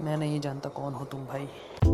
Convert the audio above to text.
मैं नहीं जानता कौन हो तुम भाई।